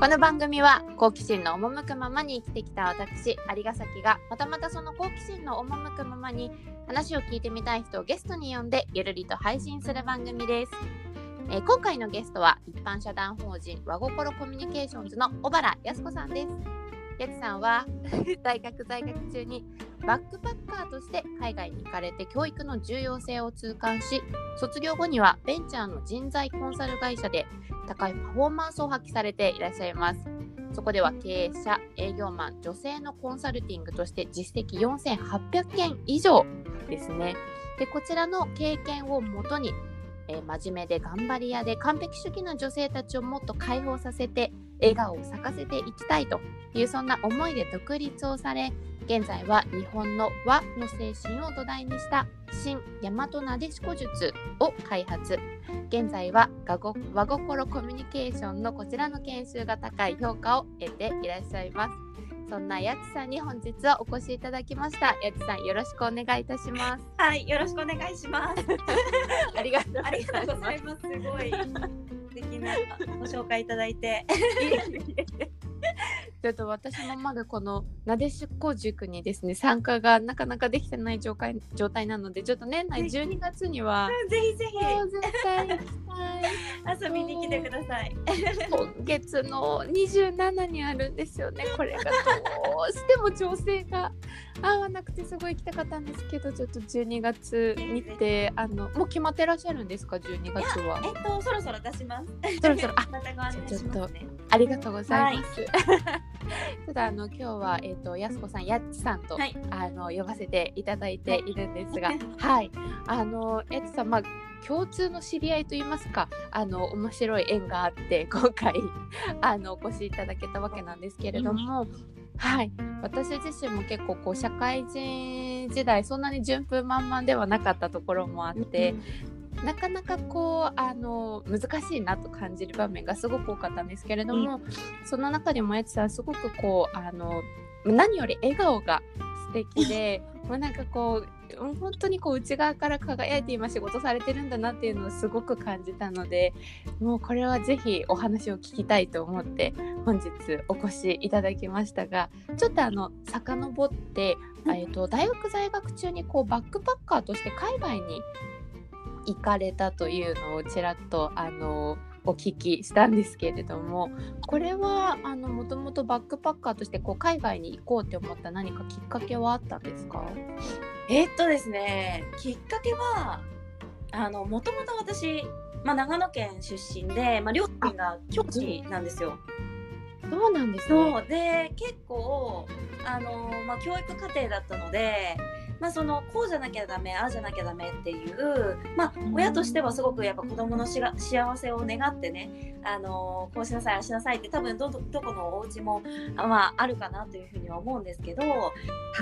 この番組は好奇心の赴くままに生きてきた私有ヶ崎がまたまたその好奇心の赴くままに話を聞いてみたい人をゲストに呼んでゆるりと配信する番組です、えー今回のゲストは一般社団法人和心コミュニケーションズの小原靖子さんです。やつさんは 大学在学中にバックパッカーとして海外に行かれて教育の重要性を痛感し卒業後にはベンチャーの人材コンサル会社で高いパフォーマンスを発揮されていらっしゃいます。そこでは経営者営業マン女性のコンサルティングとして実績4800件以上ですね。でこちらの経験をもとに、えー真面目で頑張り屋で完璧主義な女性たちをもっと解放させて笑顔を咲かせていきたいというそんな思いで独立をされ現在は日本の和の精神を土台にした新大和なでしこ術を開発。現在は和心コミュニケーションのこちらの研修が高い評価を得ていらっしゃいます。そんなやつさんに本日はお越しいただきました。やつさんよろしくお願いいたします。はい、よろしくお願いします。ありがとうありがとうございます。すごいなご紹介いただいて。ちょっと私もまだこのなでしこ塾にですね参加がなかなかできてない状態状態なのでちょっと年内12月にはぜひぜひ絶対行きたい遊びに来てください。今月の27にあるんですよねこれがどうしても調整が合わなくてすごい行きたかったんですけどちょっと12月日程あのもう決まってらっしゃるんですか12月は？えっとそろそろ出します。そろそろあ またご案内しますね。ありがとうございます。ただあの今日はえっ、とやすこさんやっちさんと、はい。あの呼ばせていただいてい。るんですが、はい、あのやっちさんまあ共通の知り合いといいますかあの面白い縁があって 今回あのお越しいただけたわけなんですけれども、はい。私自身も結構こう社会人時代そんなに順風満々ではなかったところもあって、なかなかこうあの難しいなと感じる場面がすごく多かったんですけれども、その中でもやつさんすごくこうあの何より笑顔が素敵で もうなんかこううん本当にこう内側から輝いて今仕事されてるんだなっていうのをすごく感じたのでもうこれはぜひお話を聞きたいと思って本日お越しいただきましたがちょっとあの遡って、えー、と大学在学中にこうバックパッカーとして海外に行かれたというのをちらっとあのお聞きしたんですけれどもこれはあのもともとバックパッカーとしてこう海外に行こうって思った何かきっかけはあったんですか？えっとですね、きっかけはあのもともと私。まあ、長野県出身で、まあ、両親が教師なんですよ。そうなんですね。そうで結構あの、まあ、教育課程だったので、まあ、そのこうじゃなきゃダメああじゃなきゃダメっていう、まあ、親としてはすごくやっぱ子供のしが幸せを願ってねあのこうしなさいああしなさいって多分どどどこのお家もあまあ、あるかなというふうには思うんですけど、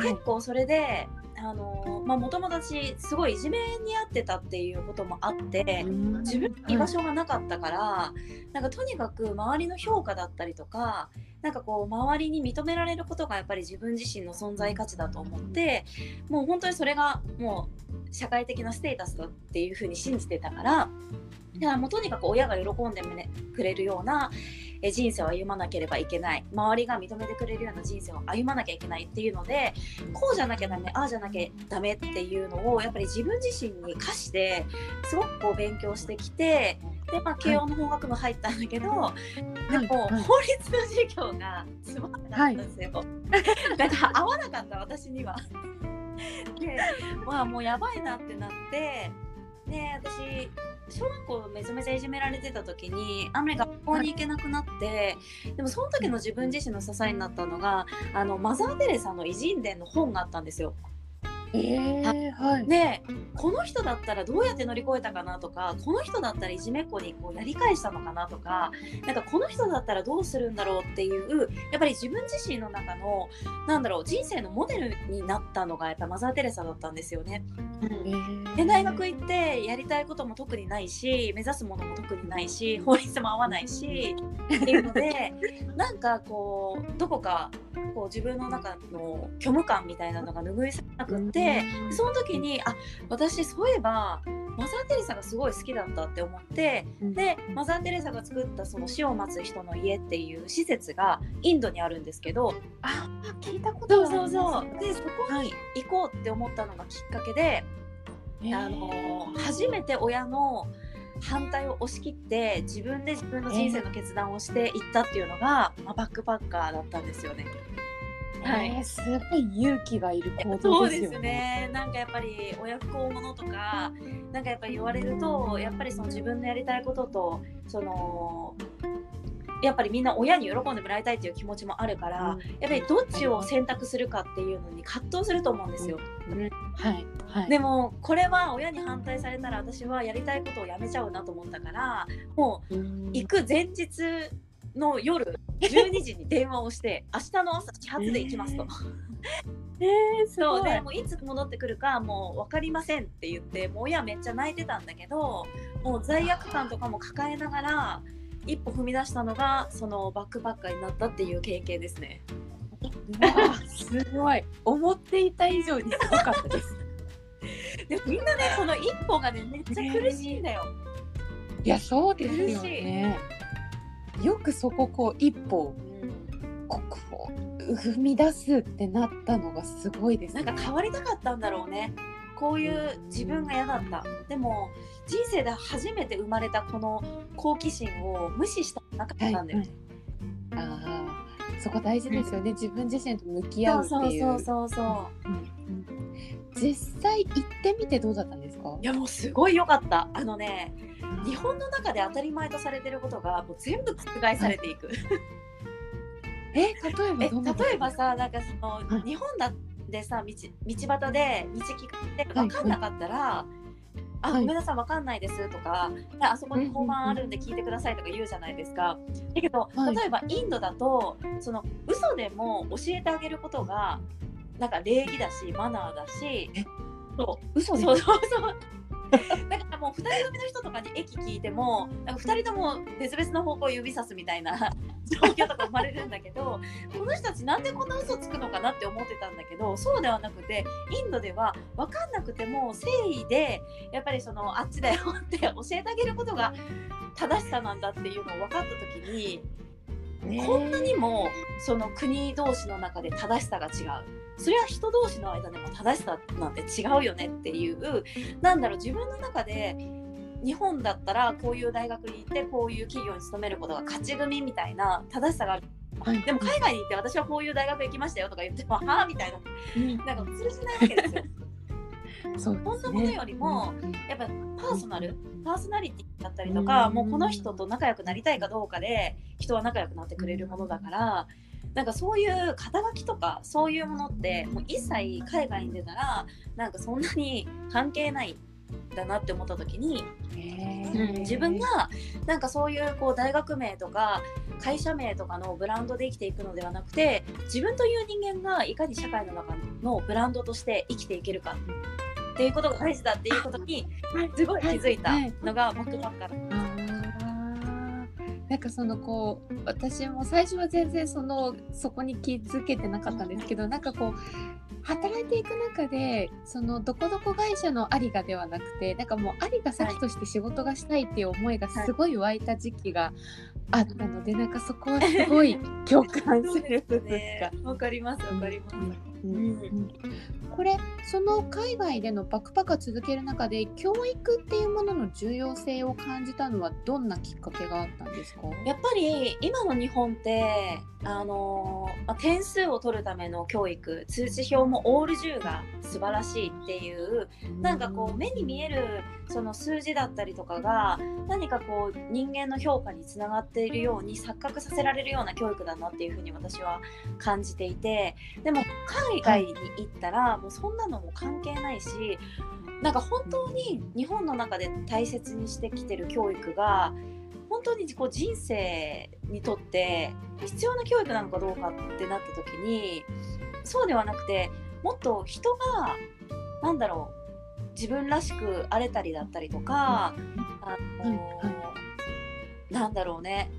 結構それで。あのまあ、もともと私すごいいじめにあってたっていうこともあって、自分に居場所がなかったから、なんかとにかく周りの評価だったりとかなんかこう周りに認められることがやっぱり自分自身の存在価値だと思ってもう本当にそれがもう社会的なステータスだっていうふうに信じてたからだからもうとにかく親が喜んでくれるようなえ人生を歩まなければいけない。周りが認めてくれるような人生を歩まなきゃいけないっていうのでこうじゃなきゃダメああじゃなきゃダメっていうのをやっぱり自分自身に課してすごくこう勉強してきてで、まあ、慶応の法学部入ったんだけど、でも、はい。法律の授業がつまんなかったんですよ。なんか合わなかった私には。でまあもうやばいなってなってで私小学校めちゃめちゃいじめられてた時にあんまり学校に行けなくなって、でもその時の自分自身の支えになったのがあのマザー・テレサの偉人伝の本があったんですよ。えー、はい。でこの人だったらどうやって乗り越えたかなとかこの人だったらいじめっ子にこうやり返したのかなとかなんかこの人だったらどうするんだろうっていうやっぱり自分自身の中のなんだろう人生のモデルになったのがやっぱマザー・テレサだったんですよね。で大学行ってやりたいことも特にないし目指すものも特にないし法律も合わないしっていうので なんかこうどこかこう自分の中の虚無感みたいなのが拭い去れなくってその時にあ私そういえばマザー・テレサがすごい好きだったって思ってうん。でマザー・テレサが作ったその死を待つ人の家っていう施設がインドにあるんですけどあ聞いたことそうあります。そうそうでそこに行こうって思ったのがきっかけで、あの初めて親の反対を押し切って自分で自分の人生の決断をしていったっていうのが、まあ、バックパッカーだったんですよね。はい。えーすごい勇気がいる行そうで動ですよね。すね。なんかやっぱり親不孝者とかなんかやっぱり言われるとやっぱりその自分のやりたいこととそのやっぱりみんな親に喜んでもらいたいっていう気持ちもあるから、やっぱりどっちを選択するかっていうのに葛藤すると思うんですよ。はい。はい。でもこれは親に反対されたら私はやりたいことをやめちゃうなと思ったからもう行く前日の夜12時に電話をして 明日の朝始発で行きますと。えー、すそうでもういつ戻ってくるかもう分かりませんって言ってもう親めっちゃ泣いてたんだけどもう罪悪感とかも抱えながら一歩踏み出したのがそのバックパッカーになったっていう経験ですね。すごい思っていた以上にすごかったです。でもみんなねこの一歩がねめっちゃ苦しいんだよ。いやそうですよね。よくそここう一歩ここう踏み出すってなったのがすごいです、ね。なんか変わりたかったんだろうね。こういう自分が嫌だった。でも人生で初めて生まれたこの好奇心を無視したくなかったんだよね。ああそこ大事ですよね、自分自身と向き合そううっていう。そうそうそうんうん実際行ってみてどうだったんですか？う。いやもうすごい良かった。あのね、日本の中で当たり前とされてることがもう全部覆されていく。え例えば例えばさなんかその、はい。日本だでさ道道端で道聞かれて分かんなかったら「あはい。ごめんなさい分かんないです」とか「あそこに交番あるんで聞いてください」とか言うじゃないですか。だけどはい。例えばインドだとその嘘でも教えてあげることがなんか礼儀だしマナーだしえ？そう。嘘でそうそうそう。だからもう2人組の人とかに駅聞いてもなんか2人とも別々の方向を指さすみたいな 状況とか生まれるんだけどこの人たちなんでこんな嘘つくのかなって思ってたんだけどそうではなくてインドでは分かんなくても誠意でやっぱりそのあっちだよって教えてあげることが正しさなんだっていうのを分かった時にこんなにもその国同士の中で正しさが違う。それは人同士の間でも正しさなんて違うよねっていう。なんだろう自分の中で日本だったらこういう大学に行ってこういう企業に勤めることが勝ち組みたいな正しさがある。はい。でも海外に行って私はこういう大学行きましたよとか言ってもはあみたいな。うんなんか通じないわけですよ。そんなものよりもうんやっぱパーソナルパーソナリティだったりとかうん。もうこの人と仲良くなりたいかどうかで人は仲良くなってくれるものだからなんかそういう肩書きとかそういうものってもう一切海外に出たらなんかそんなに関係ないんだなって思った時に、へうんー。自分がなんかそういうこう大学名とか会社名とかのブランドで生きていくのではなくて自分という人間がいかに社会の中のブランドとして生きていけるかっていうことが大事だっていうことにすごい気づいたのがバックパッカーあーなんかそのこう私も最初は全然そのそこに気づけてなかったんですけどなんかこう働いていく中でそのどこどこ会社のありがではなくてなんかもうありが先として仕事がしたいっていう思いがすごい湧いた時期があったので、なんかそこはすごい共感する部分が。わかりますわかります。うんうんこれその海外でのバックパッカー続ける中で教育っていうものの重要性を感じたのはどんなきっかけがあったんですか？やっぱり今の日本ってあのまあ点数を取るための教育通知表もオール10が素晴らしいっていうなんかこう目に見えるその数字だったりとかが何かこう人間の評価につながっているように錯覚させられるような教育だなっていうふうに私は感じていてでも海外に行ったらもうそんなのも関係ないしなんか本当に日本の中で大切にしてきてる教育が本当にこう人生にとって必要な教育なのかどうかってなった時にそうではなくてもっと人がなんだろう自分らしく荒れたりだったりとか、あのはいなんだろうね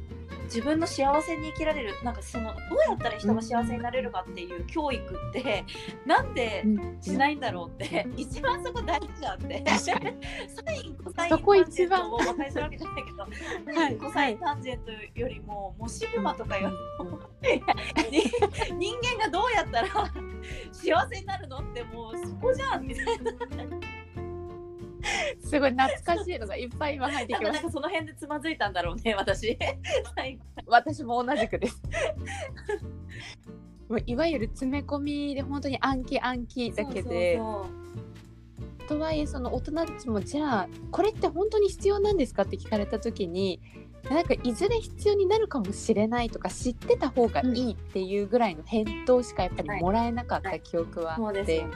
自分の幸せに生きられるなんかそのどうやったら人が幸せになれるかっていう教育ってなんでしないんだろうって、一番そこ大事じゃんって。サインコサインタンジェントを馬鹿にするわけじゃないけど、サインコサインタンジェントよりももうシグマとかよ。りも人間がどうやったら幸せになるのってもうそこじゃんみたいな。すごい懐かしいのがいっぱい今入ってきました。その辺でつまずいたんだろうね私。私も同じくです。もういわゆる詰め込みで本当に暗記暗記だけで。とはいえその大人たちもじゃあこれって本当に必要なんですかって聞かれた時になんかいずれ必要になるかもしれないとか知ってた方がいいっていうぐらいの返答しかやっぱりもらえなかった記憶はあって、ですよ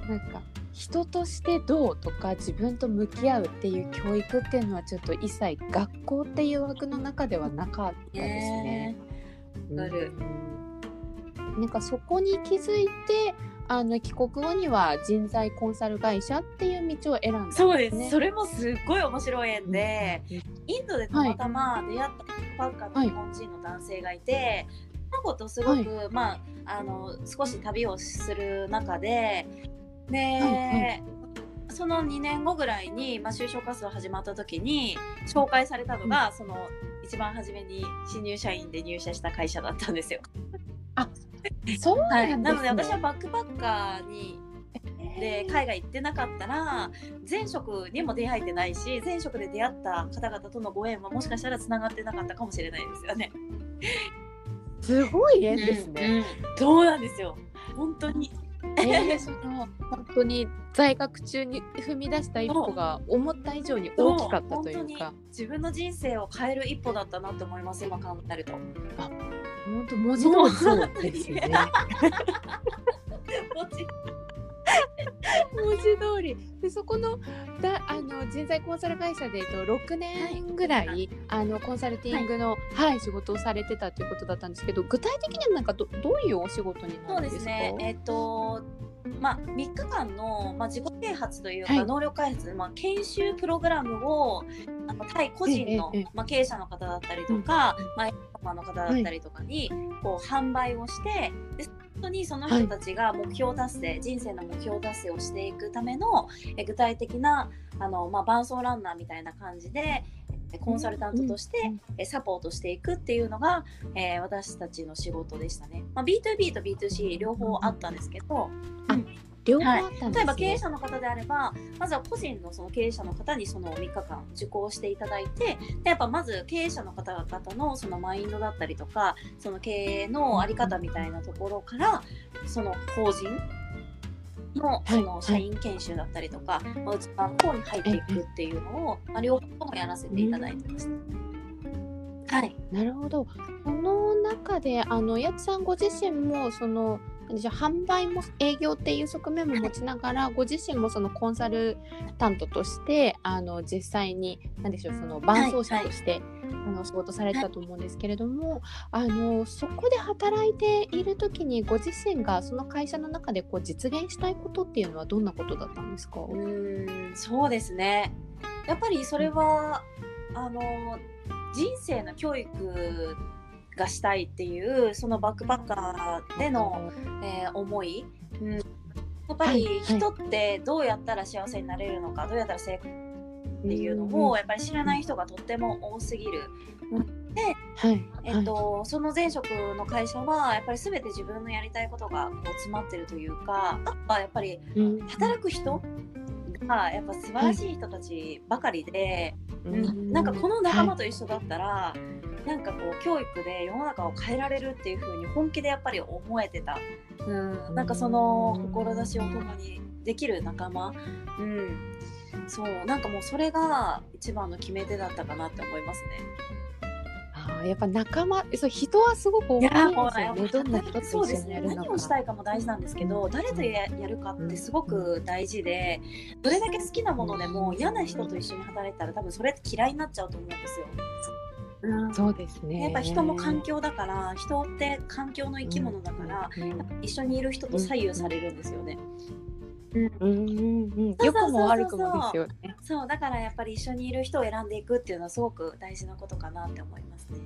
ね。なんか人としてどうとか自分と向き合うっていう教育っていうのはちょっと一切学校っていう枠の中ではなかったですね。わかるうんなんかそこに気づいてあの帰国後には人材コンサル会社っていう道を選んだね。そうです。それもすっごい面白い縁で、うんインドでたまたま出会ったばっかの日本人の男性がいて、その子とすごく、まああの少し旅をする中で、で、はいその2年後ぐらいに、まあ、就職活動始まった時に紹介されたのが、その一番初めに新入社員で入社した会社だったんですよ。そうはい、なんです、ね。なので私はバックパッカーにで海外行ってなかったら前職にも出会えてないし前職で出会った方々とのご縁はもしかしたらつながってなかったかもしれないですよね。すごい縁ですね。うんうん。そうなんですよ。本当にえーその本当に在学中に踏み出した一歩が思った以上に大きかったというかに自分の人生を変える一歩だったなって思います今考えると。本当文字通りそうですね。文字通り。でそこのだあの人材コンサル会社で、えっと、6年ぐらい、はい。あのコンサルティングの、はい。仕事をされてたということだったんですけど具体的にはなんかどどういうお仕事にそうなるんですか？ですね。えっとまあ、3日間の、まあ、自己啓発というか、はい。能力開発、まあ、研修プログラムをあの対個人の、まあ、経営者の方だったりとか、まあ、営業マンの方だったりとかに、こう販売をしてで本当にその人たちが目標達成、人生の目標達成をしていくためのえ具体的なあの、まあ、伴走ランナーみたいな感じでえコンサルタントとして、サポートしていくっていうのが、えー私たちの仕事でしたね。まあ、B2B と B2C 両方あったんですけど、両方あったんです、ね。例えば経営者の方であればまずは個人のその経営者の方にその3日間受講していただいてでやっぱまず経営者の方々のそのマインドだったりとかその経営の在り方みたいなところからその法人のその社員研修だったりとか、まあ、うちの方に入っていくっていうのを、まあ、両方ともやらせていただいてました。はい、なるほど。その中であのやつさんご自身もそのでしょう販売も営業っていう側面も持ちながらご自身もそのコンサルタントとしてあの実際に何でしょうその伴走者として、あの仕事されてたと思うんですけれども、あのそこで働いている時にご自身がその会社の中でこう実現したいことっていうのはどんなことだったんですか、うーんそうですね。やっぱりそれはあの人生の教育がしたいっていうそのバックパッカーでの、えー思い、うん、やっぱり人ってどうやったら幸せになれるのかどうやったら成功っていうのうんをやっぱり知らない人がとっても多すぎる。はい。えっと、その前職の会社はやっぱり全て自分のやりたいことがこう詰まってるというかあとはやっぱりうん。働く人がやっぱ素晴らしい人たちばかりで、うん。なんかこの仲間と一緒だったら、なんかこう教育で世の中を変えられるっていう風に本気でやっぱり思えてた、うん、なんかその志を共にできる仲間、うん、そう。なんかもうそれが一番の決め手だったかなって思いますね。あーやっぱ仲間そう人はすごく思いますよね。どんな人とそうですね一緒にやるのか。何をしたいかも大事なんですけど誰とややるかってすごく大事でどれだけ好きなものでも嫌な人と一緒に働いたら多分それって嫌いになっちゃうと思うんですよ。うん。そうですね。やっぱ人も環境だから人って環境の生き物だから、一緒にいる人と左右されるんですよね。うんうん。うんそうそうそうそう。良くも悪くもですよね。そうだからやっぱり一緒にいる人を選んでいくっていうのはすごく大事なことかなって思いますね。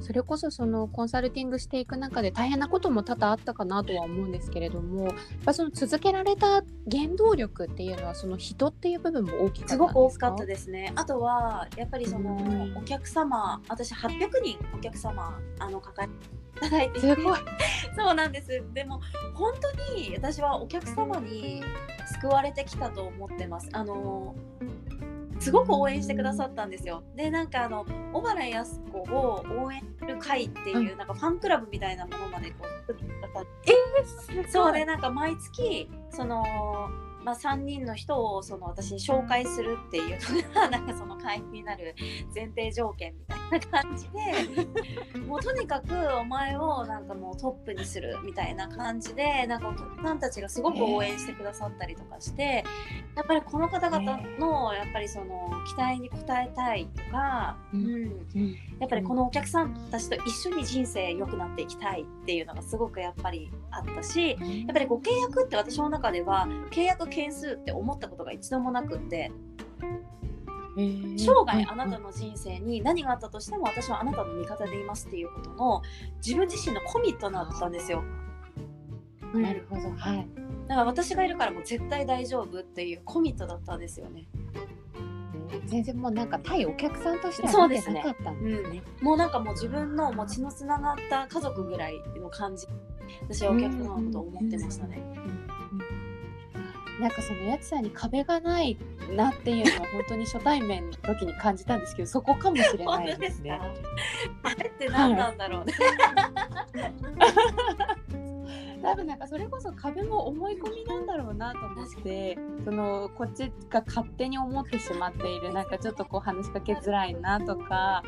それこそそのコンサルティングしていく中で大変なことも多々あったかなとは思うんですけれどもやっぱその続けられた原動力っていうのはその人っていう部分も大きかったすごく大きかったですね。あとはやっぱりそのお客様私800人お客様あの抱えていただい。ていてすごい。そうなんです。でも本当に私はお客様に救われてきたと思ってます。あのすごく応援してくださったんですよ。でなんかあの小原靖子を応援する会っていう、うん。なんかファンクラブみたいなものまでこう作ってくださってえー、そうでなんか毎月その、まあ、3人の人をその私に紹介するっていうのが なんかその会員になる前提条件みたいな感じでもうとにかくお前をなんかもうトップにするみたいな感じでなんかお客さんたちがすごく応援してくださったりとかしてやっぱりこの方々のやっぱりその期待に応えたいとか、ううん。ん、やっぱりこのお客さんたちと一緒に人生良くなっていきたいっていうのがすごくやっぱりあったしやっぱりご契約って私の中では契約件数って思ったことが一度もなくって生涯あなたの人生に何があったとしても私はあなたの味方でいますっていうことの自分自身のコミットだったんですよ。うんなるほどはいだから私がいるからもう絶対大丈夫っていうコミットだったんですよね。全然もうなんか対お客さんとしては見そうですねてなかったんですね。もうなんかもう自分のもう血のつながった家族ぐらいの感じ私はお客様のことを思ってましたね。なんかそのやつさんに壁がないなっていうのは本当に初対面の時に感じたんですけどそこかもしれないですすねか。あれって何なんだろうね。多分なんかそれこそ壁も思い込みなんだろうなと思ってそのこっちが勝手に思ってしまっているなんかちょっとこう話しかけづらいなとか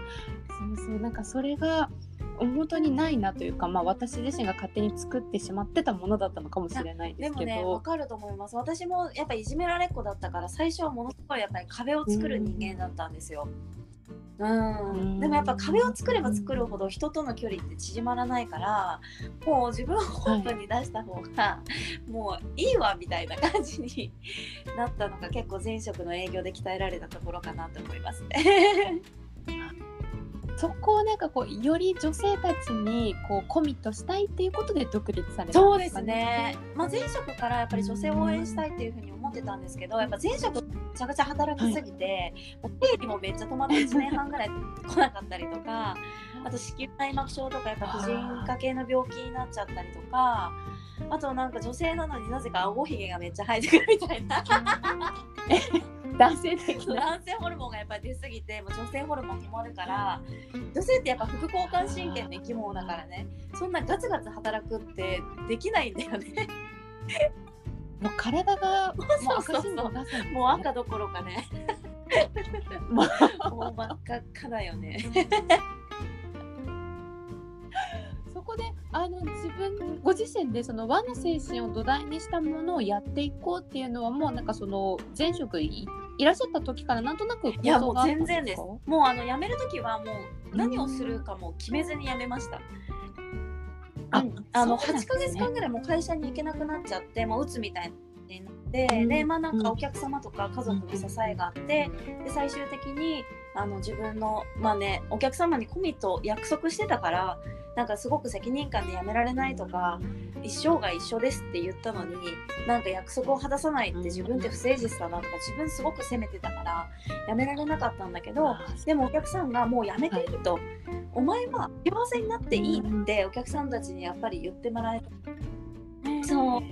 そうそうなんかそれが本当にないなというか、まあ、私自身が勝手に作ってしまってたものだったのかもしれないでですもけど。ねわかると思います私もやっぱいじめられっ子だったから最初はものすごいやっぱり壁を作る人間だったんですよ。うんうんでもやっぱ壁を作れば作るほど人との距離って縮まらないからもう自分をオープンに出した方が、もういいわみたいな感じに なったのが結構前職の営業で鍛えられたところかなと思いますね。そこをなんかこうより女性たちにこうコミットしたいっていうことで独立されたそうですね、まあ、前職からやっぱり女性を応援したいっていうふうに思ってたんですけどやっぱ前職めちゃくちゃ働きすぎて、もう経理もめっちゃ止まって1年半ぐらい来なかったりとか あと子宮内膜症とかやっぱ婦人科系の病気になっちゃったりとかあとなんか女性なのになぜか顎ひげがめっちゃ生えてくるみたいな 男性的な男性ホルモンがやっぱり出すぎてもう女性ホルモン止まるから女性ってやっぱ副交感神経の生き物だからねそんなガツガツ働くってできないんだよね。もう体がもう赤信号もう赤どころかね。もうもう真っ赤っかだよね。であの自分ご自身でその和の精神を土台にしたものをやっていこうっていうのはもうなんかその前職いいらっしゃった時からなんとなく構いやもう全然です。かもうあの辞める時はもう何をするかも決めずに辞めました。あうんあの8そうなんですねヶ月間ぐらいもう会社に行けなくなっちゃってもう鬱みたいになって、うんでまあなんかお客様とか家族の支えがあって、で最終的にあの自分のまあねお客様にコミット約束してたからなんかすごく責任感で辞められないとか一生が一緒ですって言ったのになんか約束を果たさないって自分って不誠実だなとか自分すごく責めてたから辞められなかったんだけどでもお客さんがもう辞めていいと、お前は幸せになっていいってお客さんたちにやっぱり言ってもらえそう。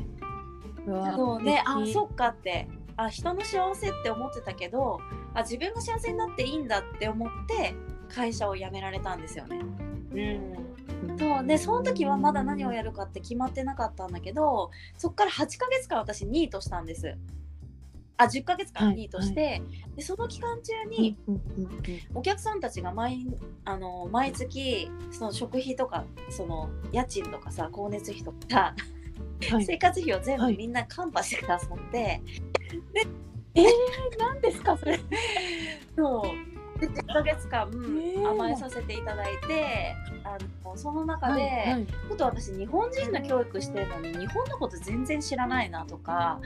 そう。であそっかって。あ人の幸せって思ってたけどあ自分が幸せになっていいんだって思って会社を辞められたんですよね。うん、そう。でその時はまだ何をやるかって決まってなかったんだけどそっから8ヶ月間私ニートしたんです。あ10ヶ月間はいニートして、でその期間中うんにお客さんたちが毎あの毎月その食費とかその家賃とかさ光熱費とか、はい。生活費を全はい。部みんなカンパしてくださって、何ですかそれ。そうで10ヶ月間、甘えさせていただいてあのその中で、はいはいちょっと私日本人の教育してるのに日本のこと全然知らないなとか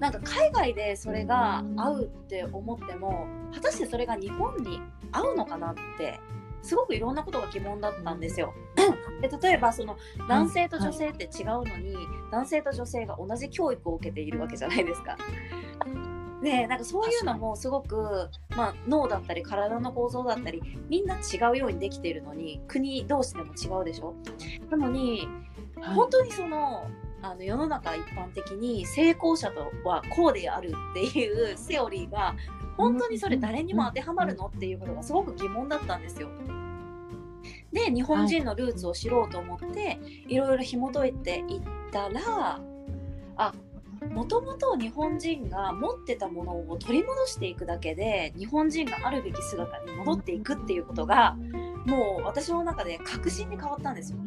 なんか海外でそれが合うって思っても果たしてそれが日本に合うのかなってすごくいろんなことが疑問だったんですよ。で例えばその男性と女性って違うのに、男性と女性が同じ教育を受けているわけじゃないですか。ねなんかそういうのもすごく、まあ、脳だったり体の構造だったりみんな違うようにできているのに国同士でも違うでしょ？なのに、はい、本当にそのあの世の中一般的に成功者とはこうであるっていうセオリーが本当にそれ誰にも当てはまるのっていうことがすごく疑問だったんですよ。で日本人のルーツを知ろうと思って、はい、いろいろ紐解いていったらあもともと日本人が持ってたものを取り戻していくだけで日本人があるべき姿に戻っていくっていうことがもう私の中で確信に変わったんですよ。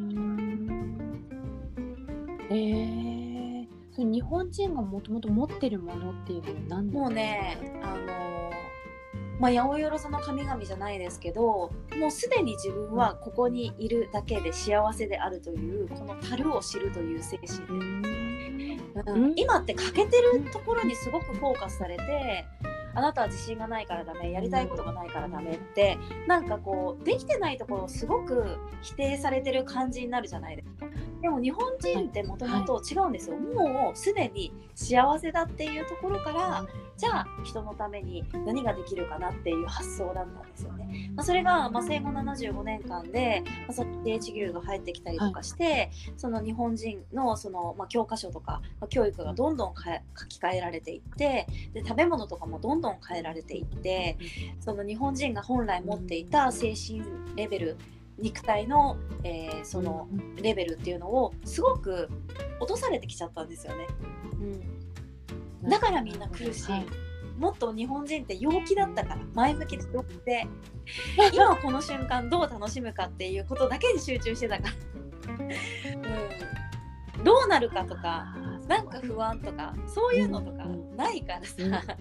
えー、日本人がもともと持ってるものっていうのは何もうねあのまあ、八百万の神々じゃないですけどもうすでに自分はここにいるだけで幸せであるというこの樽を知るという精神でうん、今って欠けてるところにすごくフォーカスされてあなたは自信がないからダメやりたいことがないからダメってなんかこうできてないところをすごく否定されてる感じになるじゃないですか。でも日本人ってもともと違うんですよ、はいはい、もうすでに幸せだっていうところからじゃあ人のために何ができるかなっていう発想だったんですよね。まあ、それが、まあ、生後75年間で、まあ、その HQ が入ってきたりとかして、はい、その日本人のその、まあ、教科書とか、まあ、教育がどんどん書き換えられていってで食べ物とかもどんどん変えられていってその日本人が本来持っていた精神レベル肉体の、えー、そのレベルっていうのをすごく落とされてきちゃったんですよね。うん、だからみんな苦しい、はい、もっと日本人って陽気だったから前向きでよくて。今この瞬間どう楽しむかっていうことだけに集中してたから、うん、どうなるかとかなんか不安とかそういうのとかないからさ、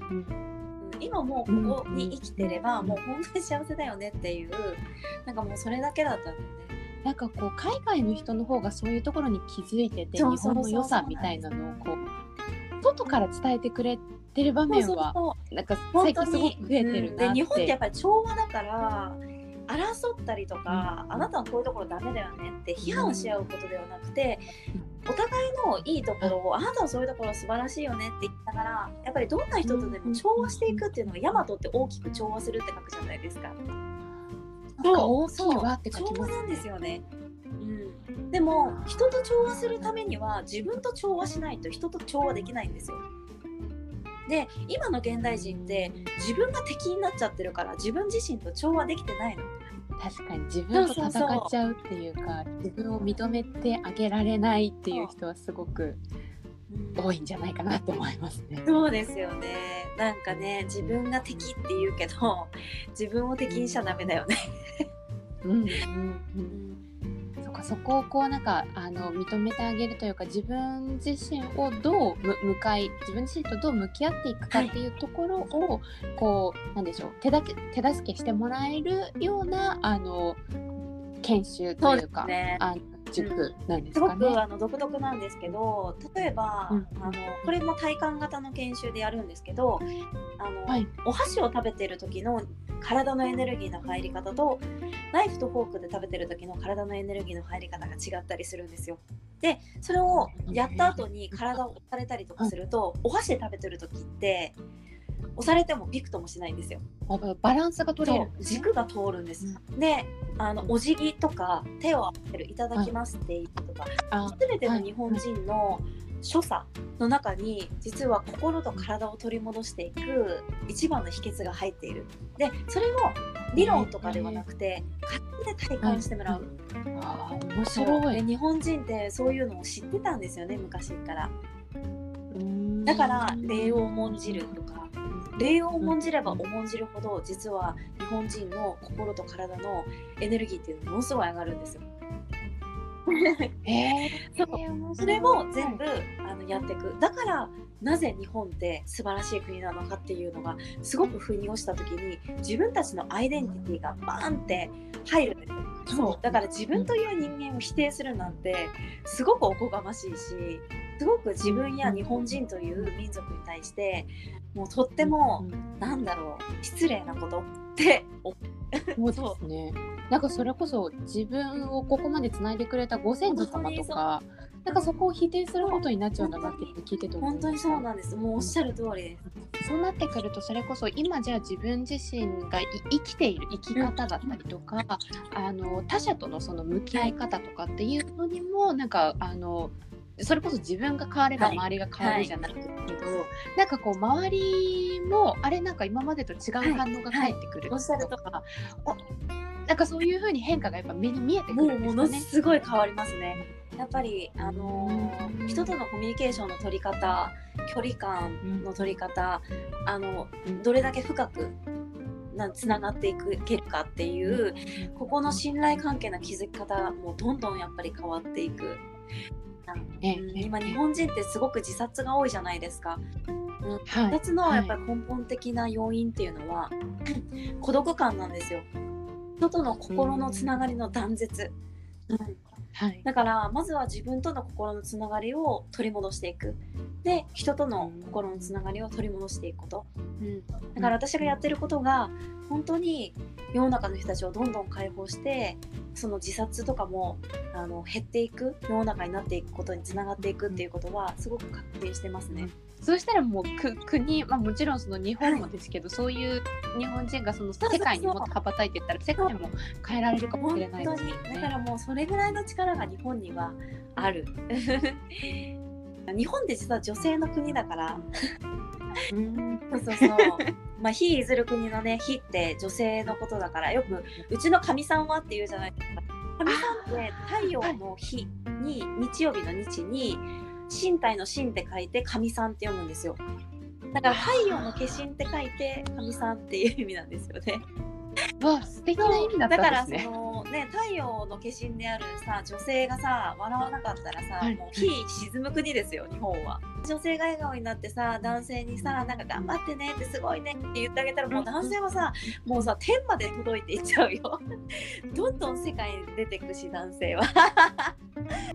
今もうここに生きてればもう本当に幸せだよねっていうなんかもうそれだけだったんだよね。なんかこう海外の人の方がそういうところに気づいてて日本の良さみたいなのをこう外から伝えてくれてる場面はなんか最近すごく増えてるなで日本ってやっぱり調和だから争ったりとか、あなたはこういうところダメだよねって批判し合うことではなくて、お互いのいいところを、あなたはそういうところ素晴らしいよねって言いながらやっぱりどんな人とでも調和していくっていうのがヤマトって大きく調和するって書くじゃないですか。そう。大きいわって書きます、調和なんですよね。うん、でも人と調和するためには自分と調和しないと人と調和できないんですよ。で今の現代人って自分が敵になっちゃってるから自分自身と調和できてないの。確かに自分と戦っちゃうっていうか自分を認めてあげられないっていう人はすごく多いんじゃないかなって思いますね。そうですよね。なんかね自分が敵って言うけど自分を敵にしちゃダメだよね。うんうんうん そこをこうなんかあの認めてあげるというか自分自身をどう向かい自分自身とどう向き合っていくかっていうところを、はい、こうなんでしょう手だけ手助けしてもらえるようなあの研修というか、塾なんですかね。すごくあの独特なんですけど例えば、うん、あのこれも体感型の研修でやるんですけどあの、はい、お箸を食べてる時の体のエネルギーの入り方とナイフとフォークで食べてる時の体のエネルギーの入り方が違ったりするんですよ。でそれをやった後に体を押されたりとかすると、お箸で食べてる時って押されてもびくともしないんですよ。バランスが取れる、軸が通るんです。うん、であのお辞儀とか手を合わせるいただきますっていうとか、すべての日本人の所作の中に実は心と体を取り戻していく一番の秘訣が入っている。でそれを理論とかではなくて、勝手で体感してもらう。あ面白いで日本人ってそういうのを知ってたんですよね昔から。だから礼を重んじるとか礼を重んじれば重んじるほど実は日本人の心と体のエネルギーっていうのものすごい上がるんですよ。えそう。それも全部あのやっていく。だからなぜ日本って素晴らしい国なのかっていうのがすごく腑に落ちた時に自分たちのアイデンティティがバーンって入るんですよ。そう。だから自分という人間を否定するなんてすごくおこがましいしすごく自分や日本人という民族に対してもうとってもなんだろう失礼なことって思ってそうですね。なんかそれこそ自分をここまでつないでくれたご先祖様とか、なんかそこを否定することになっちゃうんだなって聞いてて本当にそうなんです。もうおっしゃる通りです。そうなってくるとそれこそ今じゃあ自分自身が生きている生き方だったりとか、あの他者とのその向き合い方とかっていうのにもなんかあのそれこそ自分が変われば周りが変わるじゃないですけど、はいはい、なんかこう周りもあれなんか今までと違う反応が返ってくるとか、はい、なんかそういうふうに変化がやっぱ目に見えてくるんですかね。ものすごい変わりますね。やっぱり、あのー、人とのコミュニケーションの取り方距離感の取り方、うん、あのどれだけ深くなつながっていくけるかっていうここの信頼関係の築き方もどんどんやっぱり変わっていく。うん、今日本人ってすごく自殺が多いじゃないですか。うん、2つのやっぱり根本的な要因っていうのは、はい、孤独感なんですよ。人との心のつながりの断絶。うん、はい、だからまずは自分との心のつながりを取り戻していく。で人との心のつながりを取り戻していくこと、うん、だから私がやってることが本当に世の中の人たちをどんどん解放してその自殺とかもあの減っていく世の中になっていくことにつながっていくっていうことはすごく確定してますね。そうしたらもうく国、まあ、もちろんその日本もですけど、はい、そういう日本人がその世界にもっと羽ばたいていったら世界も変えられるかもしれないですね。だからもうそれぐらいの力が日本にはある。日本って実は女性の国だから。そうそうそう。まあ、非いずる国のね、非って女性のことだから、よく、うちのかみさんはって言うじゃないですか。かみさんって太陽の日に、日曜日の日に、身体の身って書いて神さんって読むんですよ。だから太陽の化身って書いて神さんっていう意味なんですよね。わ素敵な意味だったんですね。だからそのね太陽の化身であるさ女性がさ笑わなかったらさ、はい、もう火沈む国ですよ日本は。女性が笑顔になってさ男性にさなんか頑張ってねってすごいねって言ってあげたらもう男性はさもうさ天まで届いていっちゃうよ。どんどん世界に出てくし男性は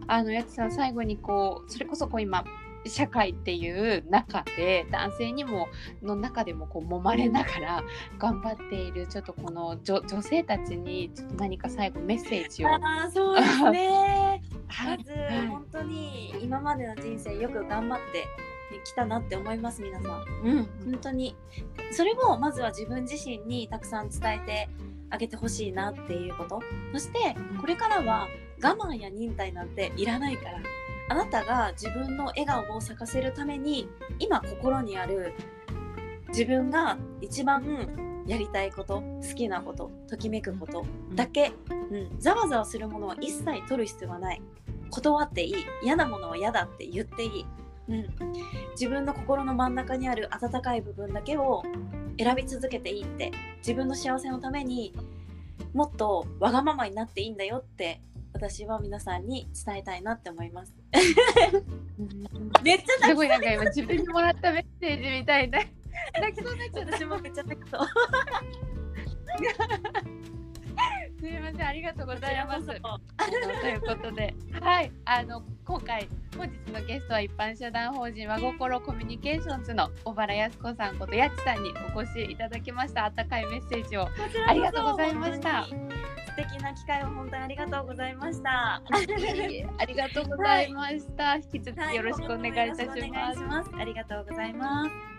あのやつさん最後にこうそれこそこう今社会っていう中で男性にもの中でもこう揉まれながら頑張っているちょっとこの女女性たちにちょっと何か最後メッセージを。あそうですね。まず、はい、本当に今までの人生よく頑張ってきたなって思います皆さん。うん、本当に。それもまずは自分自身にたくさん伝えてあげてほしいなっていうこと。そしてこれからは我慢や忍耐なんていらないから。あなたが自分の笑顔を咲かせるために今心にある自分が一番やりたいこと好きなことときめくことだけ、うん、ざわざわするものは一切取る必要はない。断っていい嫌なものは嫌だって言っていい、うん、自分の心の真ん中にある温かい部分だけを選び続けていいって自分の幸せのためにもっとわがままになっていいんだよって私は皆さんに伝えたいなって思います。めっちゃすごいなんか今自分にもらったメッセージみたいな。泣きそうになっちゃった。私もめっちゃ泣きそう。すみません、ありがとうございます。ということで、はい、あの今回本日のゲストは一般社団法人和心コミュニケーションズの小原靖子さんことやちさんにお越しいただきました。温かいメッセージをありがとうございました。素敵な機会を本当にありがとうございました。ありがとうございました。はい、引き続きよろしくお願いいたします。はい、ありがとうございます。